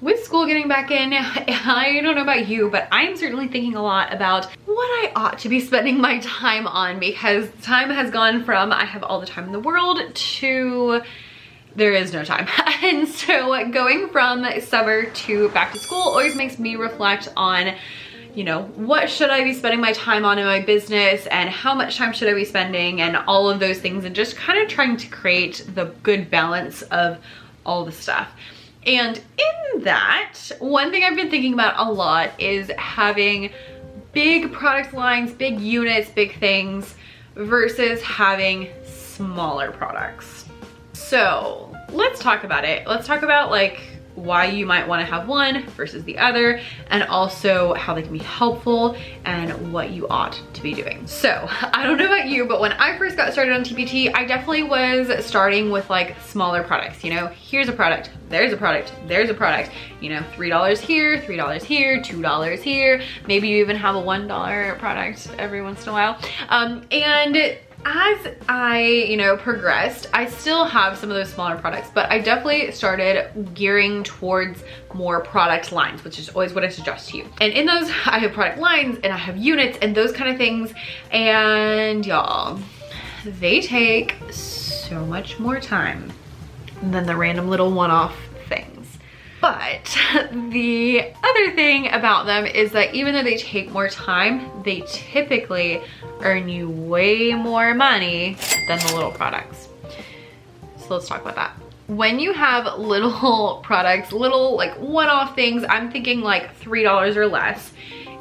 with school getting back in, I don't know about you, but I'm certainly thinking a lot about what I ought to be spending my time on because time has gone from I have all the time in the world to there is no time. and so going from summer to back to school always makes me reflect on you know, what should I be spending my time on in my business and how much time should I be spending and all of those things and just kind of trying to create the good balance of all the stuff. And in that, one thing I've been thinking about a lot is having big product lines, big units, big things versus having smaller products. So let's talk about it. Let's talk about like why you might want to have one versus the other and also how they can be helpful and what you ought to be doing. So I don't know about you, but when I first got started on TPT, I definitely was starting with like smaller products, you know, here's a product, there's a product, there's a product, you know, $3 here, $3 here, $2 here, maybe you even have a $1 product every once in a while. Um, and as I, you know, progressed, I still have some of those smaller products, but I definitely started gearing towards more product lines, which is always what I suggest to you. And in those, I have product lines and I have units and those kind of things. And y'all, they take so much more time than the random little one-off but the other thing about them is that even though they take more time, they typically earn you way more money than the little products. So let's talk about that. When you have little products, little like one-off things, I'm thinking like $3 or less,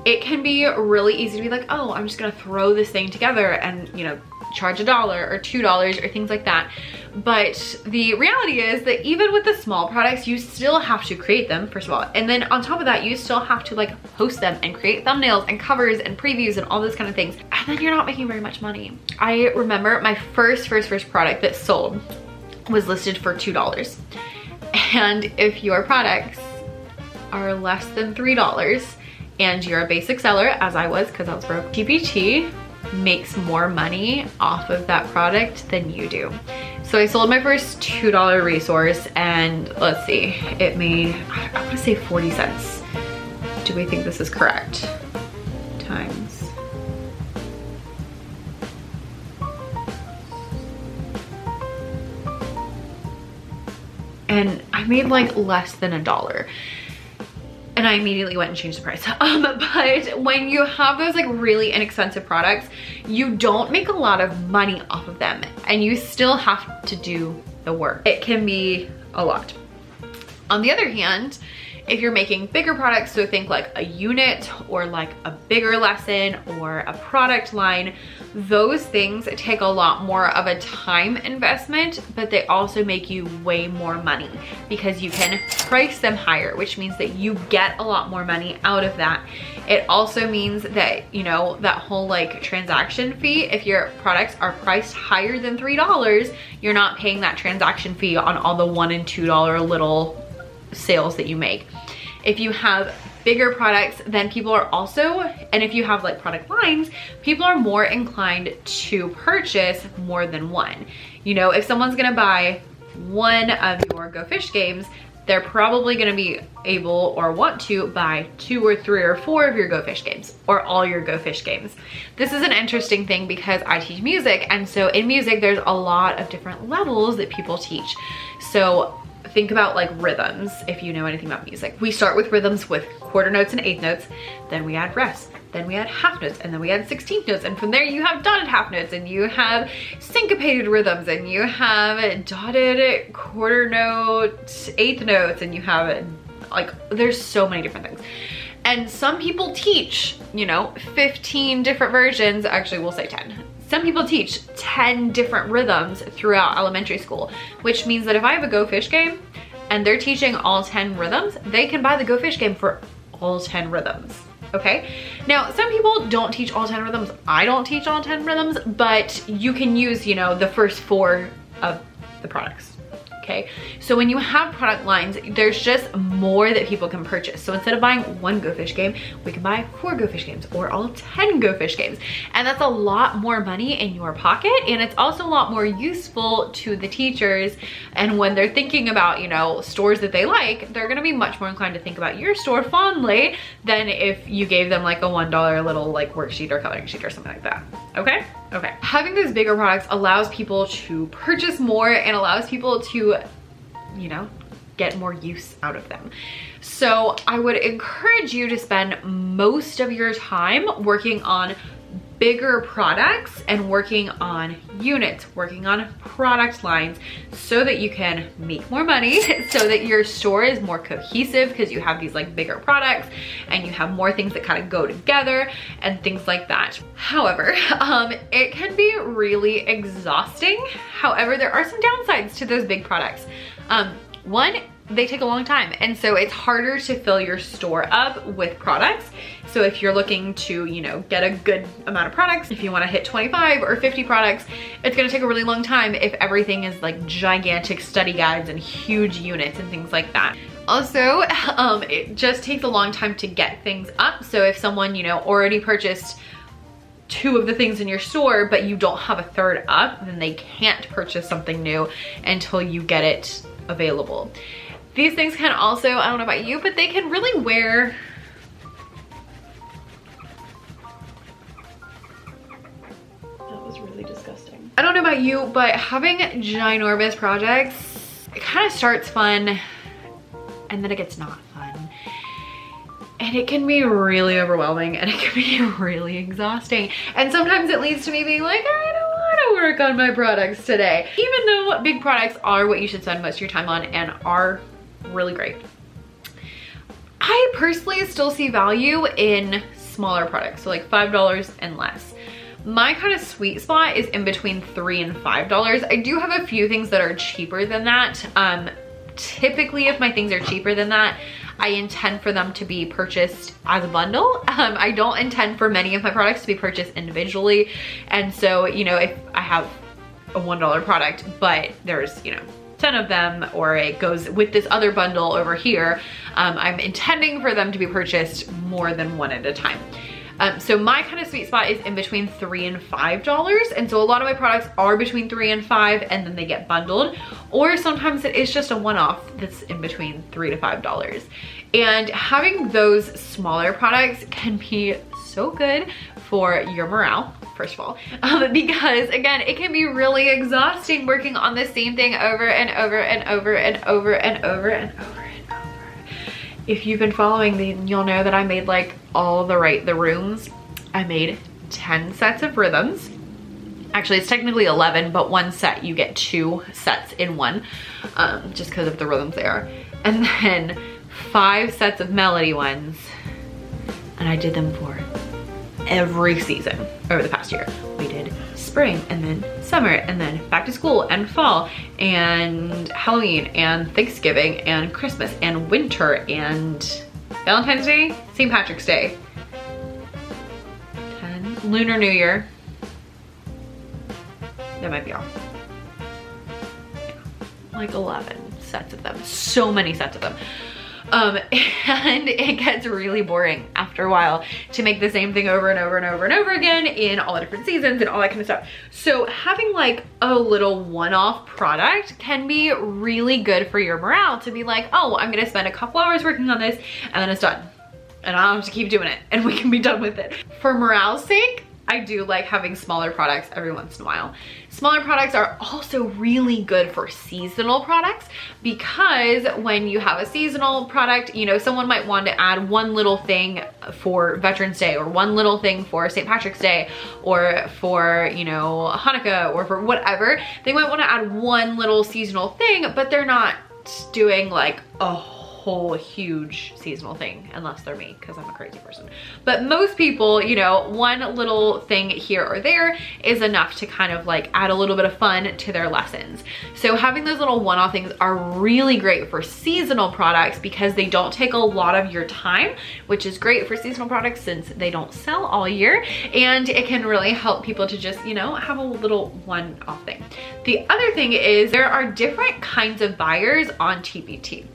it can be really easy to be like, oh, I'm just gonna throw this thing together and, you know, charge a dollar or two dollars or things like that. But the reality is that even with the small products, you still have to create them, first of all. And then on top of that, you still have to like post them and create thumbnails and covers and previews and all those kind of things. And then you're not making very much money. I remember my first, first, first product that sold was listed for $2. And if your products are less than $3 and you're a basic seller, as I was because I was broke, TPT makes more money off of that product than you do. So I sold my first $2 resource and let's see, it made, I wanna say 40 cents. Do we think this is correct? Times. And I made like less than a dollar and I immediately went and changed the price. Um, but when you have those like really inexpensive products, you don't make a lot of money off of them and you still have to do the work. It can be a lot. On the other hand, if you're making bigger products, so think like a unit or like a bigger lesson or a product line, those things take a lot more of a time investment, but they also make you way more money because you can price them higher, which means that you get a lot more money out of that. It also means that, you know, that whole like transaction fee, if your products are priced higher than $3, you're not paying that transaction fee on all the one and $2 little sales that you make. If you have bigger products, then people are also, and if you have like product lines, people are more inclined to purchase more than one. You know, if someone's gonna buy one of your Go Fish games, they're probably gonna be able or want to buy two or three or four of your Go Fish games or all your Go Fish games. This is an interesting thing because I teach music and so in music there's a lot of different levels that people teach. So think about like rhythms if you know anything about music. We start with rhythms with quarter notes and eighth notes, then we add rest, then we add half notes, and then we add 16th notes, and from there you have dotted half notes, and you have syncopated rhythms, and you have dotted quarter note, eighth notes, and you have like, there's so many different things. And some people teach, you know, 15 different versions, actually we'll say 10, some people teach 10 different rhythms throughout elementary school, which means that if I have a Go Fish game and they're teaching all 10 rhythms, they can buy the Go Fish game for all 10 rhythms okay? Now, some people don't teach all 10 rhythms. I don't teach all 10 rhythms, but you can use, you know, the first four of the products, okay? So when you have product lines, there's just more that people can purchase. So instead of buying one Go Fish game, we can buy four Go Fish games or all 10 Go Fish games. And that's a lot more money in your pocket and it's also a lot more useful to the teachers. And when they're thinking about, you know, stores that they like, they're gonna be much more inclined to think about your store fondly than if you gave them like a $1 little like worksheet or coloring sheet or something like that, okay? Okay. Having those bigger products allows people to purchase more and allows people to, you know, get more use out of them. So I would encourage you to spend most of your time working on bigger products and working on units, working on product lines so that you can make more money, so that your store is more cohesive because you have these like bigger products and you have more things that kind of go together and things like that. However, um, it can be really exhausting. However, there are some downsides to those big products. Um, one, they take a long time. And so it's harder to fill your store up with products. So if you're looking to, you know, get a good amount of products, if you wanna hit 25 or 50 products, it's gonna take a really long time if everything is like gigantic study guides and huge units and things like that. Also, um, it just takes a long time to get things up. So if someone, you know, already purchased two of the things in your store, but you don't have a third up, then they can't purchase something new until you get it available. These things can also, I don't know about you, but they can really wear That was really disgusting. I don't know about you, but having ginormous projects, it kind of starts fun and then it gets not fun. And it can be really overwhelming and it can be really exhausting. And sometimes it leads to me being like, I don't want to work on my products today. Even though big products are what you should spend most of your time on and are really great. I personally still see value in smaller products, so like $5 and less. My kind of sweet spot is in between three and $5. I do have a few things that are cheaper than that. Um, typically if my things are cheaper than that, I intend for them to be purchased as a bundle. Um, I don't intend for many of my products to be purchased individually. And so, you know, if I have a $1 product, but there's, you know, 10 of them or it goes with this other bundle over here, um, I'm intending for them to be purchased more than one at a time. Um, so my kind of sweet spot is in between three and five dollars. And so a lot of my products are between three and five and then they get bundled. Or sometimes it is just a one-off that's in between three to five dollars. And having those smaller products can be so good for your morale first of all, um, because again, it can be really exhausting working on the same thing over and over and over and over and over and over and over. If you've been following me, you'll know that I made like all the right, the rooms. I made 10 sets of rhythms. Actually, it's technically 11, but one set, you get two sets in one, um, just because of the rhythms there. And then five sets of melody ones, and I did them for every season over the past year. We did spring and then summer and then back to school and fall and Halloween and Thanksgiving and Christmas and winter and Valentine's Day, St. Patrick's Day, 10, Lunar New Year. That might be all. Like 11 sets of them. So many sets of them. Um, and it gets really boring after a while to make the same thing over and over and over and over again in all the different seasons and all that kind of stuff. So having like a little one-off product can be really good for your morale to be like, oh, I'm gonna spend a couple hours working on this and then it's done. And I don't have to keep doing it and we can be done with it. For morale's sake, I do like having smaller products every once in a while. Smaller products are also really good for seasonal products because when you have a seasonal product, you know, someone might want to add one little thing for Veterans Day or one little thing for St. Patrick's Day or for, you know, Hanukkah or for whatever. They might want to add one little seasonal thing, but they're not doing like a whole huge seasonal thing unless they're me because I'm a crazy person. But most people, you know, one little thing here or there is enough to kind of like add a little bit of fun to their lessons. So having those little one-off things are really great for seasonal products because they don't take a lot of your time, which is great for seasonal products since they don't sell all year. And it can really help people to just, you know, have a little one-off thing. The other thing is there are different kinds of buyers on TPT.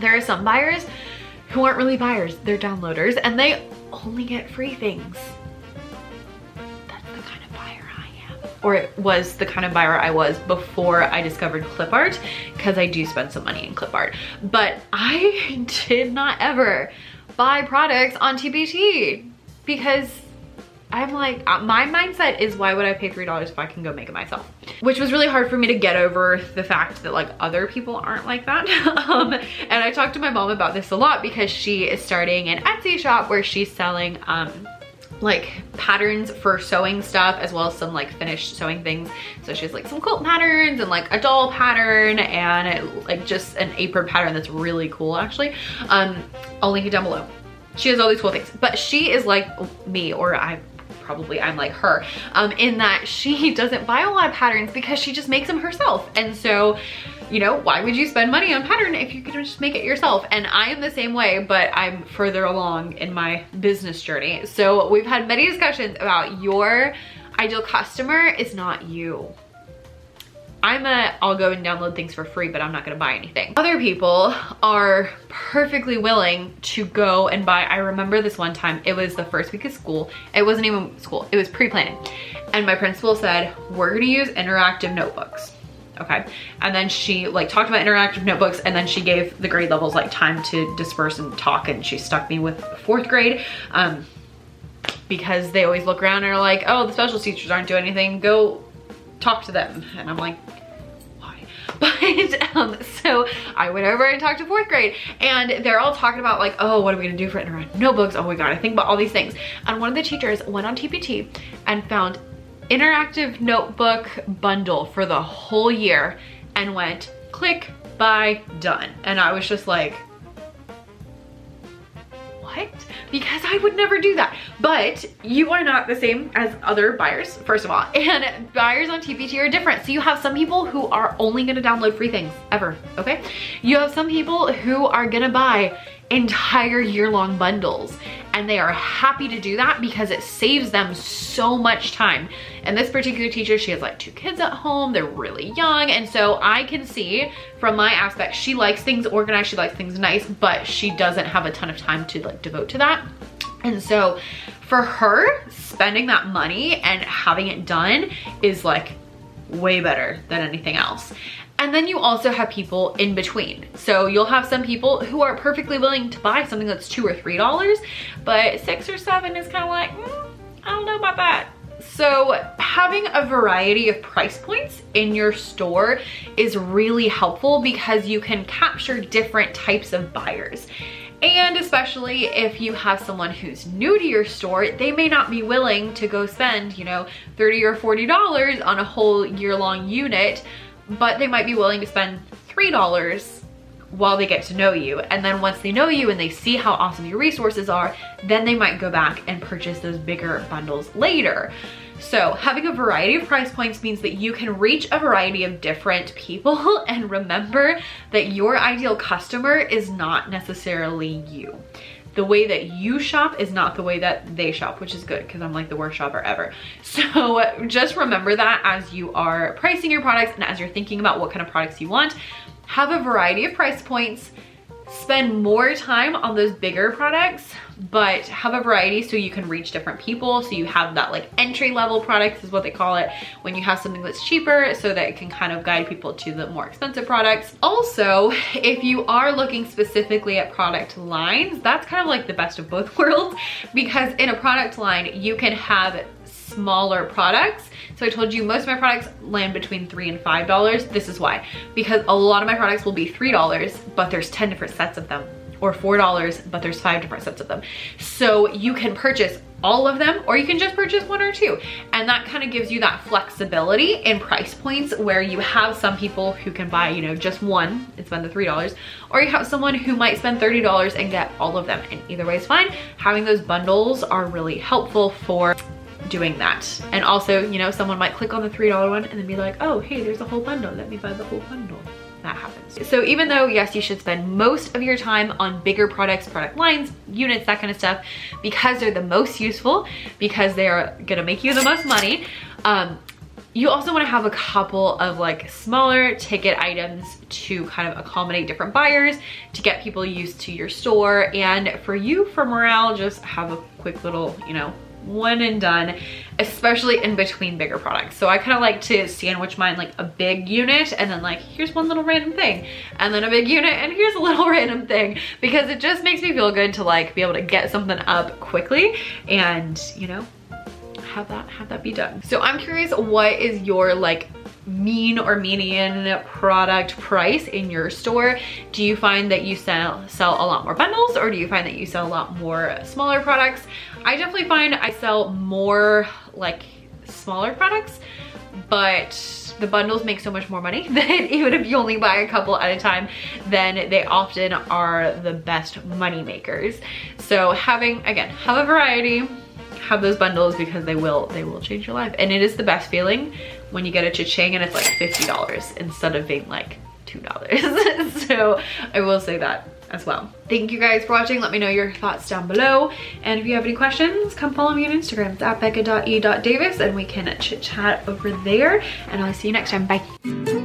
There are some buyers who aren't really buyers, they're downloaders and they only get free things. That's the kind of buyer I am. Or it was the kind of buyer I was before I discovered clip art because I do spend some money in clip art. But I did not ever buy products on TPT because I'm like, uh, my mindset is why would I pay $3 if I can go make it myself? Which was really hard for me to get over the fact that like other people aren't like that. um, and I talked to my mom about this a lot because she is starting an Etsy shop where she's selling um, like patterns for sewing stuff as well as some like finished sewing things. So she has like some quilt patterns and like a doll pattern and like just an apron pattern that's really cool actually. Um, I'll link it down below. She has all these cool things, but she is like me or I probably I'm like her, um, in that she doesn't buy a lot of patterns because she just makes them herself. And so, you know, why would you spend money on pattern if you could just make it yourself? And I am the same way, but I'm further along in my business journey. So we've had many discussions about your ideal customer is not you. I'm a, I'll go and download things for free, but I'm not gonna buy anything. Other people are perfectly willing to go and buy, I remember this one time, it was the first week of school. It wasn't even school, it was pre-planning. And my principal said, we're gonna use interactive notebooks okay and then she like talked about interactive notebooks and then she gave the grade levels like time to disperse and talk and she stuck me with fourth grade um because they always look around and are like oh the special teachers aren't doing anything go talk to them and i'm like why? But um, so I went over and talked to fourth grade and they're all talking about like, oh, what are we gonna do for interactive notebooks? Oh my God, I think about all these things. And one of the teachers went on TPT and found interactive notebook bundle for the whole year and went click, buy, done. And I was just like, what? Because I would never do that. But you are not the same as other buyers, first of all. And buyers on TPT are different. So you have some people who are only gonna download free things, ever, okay? You have some people who are gonna buy entire year-long bundles and they are happy to do that because it saves them so much time. And this particular teacher, she has like two kids at home, they're really young, and so I can see from my aspect, she likes things organized, she likes things nice, but she doesn't have a ton of time to like devote to that. And so for her, spending that money and having it done is like way better than anything else. And then you also have people in between. So you'll have some people who are perfectly willing to buy something that's two or three dollars, but six or seven is kind of like, mm, I don't know about that. So having a variety of price points in your store is really helpful because you can capture different types of buyers. And especially if you have someone who's new to your store, they may not be willing to go spend, you know, 30 or $40 on a whole year long unit but they might be willing to spend $3 while they get to know you. And then once they know you and they see how awesome your resources are, then they might go back and purchase those bigger bundles later. So having a variety of price points means that you can reach a variety of different people and remember that your ideal customer is not necessarily you the way that you shop is not the way that they shop, which is good because I'm like the worst shopper ever. So just remember that as you are pricing your products and as you're thinking about what kind of products you want, have a variety of price points, spend more time on those bigger products but have a variety so you can reach different people so you have that like entry level products is what they call it when you have something that's cheaper so that it can kind of guide people to the more expensive products also if you are looking specifically at product lines that's kind of like the best of both worlds because in a product line you can have smaller products. So I told you most of my products land between three and $5. This is why, because a lot of my products will be $3, but there's 10 different sets of them or $4, but there's five different sets of them. So you can purchase all of them or you can just purchase one or two. And that kind of gives you that flexibility in price points where you have some people who can buy, you know, just one and spend the $3 or you have someone who might spend $30 and get all of them. And either way is fine. Having those bundles are really helpful for doing that. And also, you know, someone might click on the $3 one and then be like, oh, hey, there's a whole bundle. Let me buy the whole bundle that happens. So even though, yes, you should spend most of your time on bigger products, product lines, units, that kind of stuff, because they're the most useful, because they are gonna make you the most money, um, you also wanna have a couple of like smaller ticket items to kind of accommodate different buyers, to get people used to your store, and for you, for morale, just have a quick little, you know, one and done, especially in between bigger products. So I kind of like to sandwich mine like a big unit and then like, here's one little random thing. And then a big unit and here's a little random thing because it just makes me feel good to like be able to get something up quickly and you know, have that, have that be done. So I'm curious, what is your like mean or median product price in your store? Do you find that you sell, sell a lot more bundles or do you find that you sell a lot more smaller products? I definitely find I sell more like smaller products, but the bundles make so much more money that even if you only buy a couple at a time, then they often are the best money makers. So having, again, have a variety, have those bundles because they will, they will change your life. And it is the best feeling when you get a cha-ching and it's like $50 instead of being like $2. so I will say that as well. Thank you guys for watching. Let me know your thoughts down below. And if you have any questions, come follow me on Instagram. It's at becca.e.davis and we can chit chat over there. And I'll see you next time. Bye.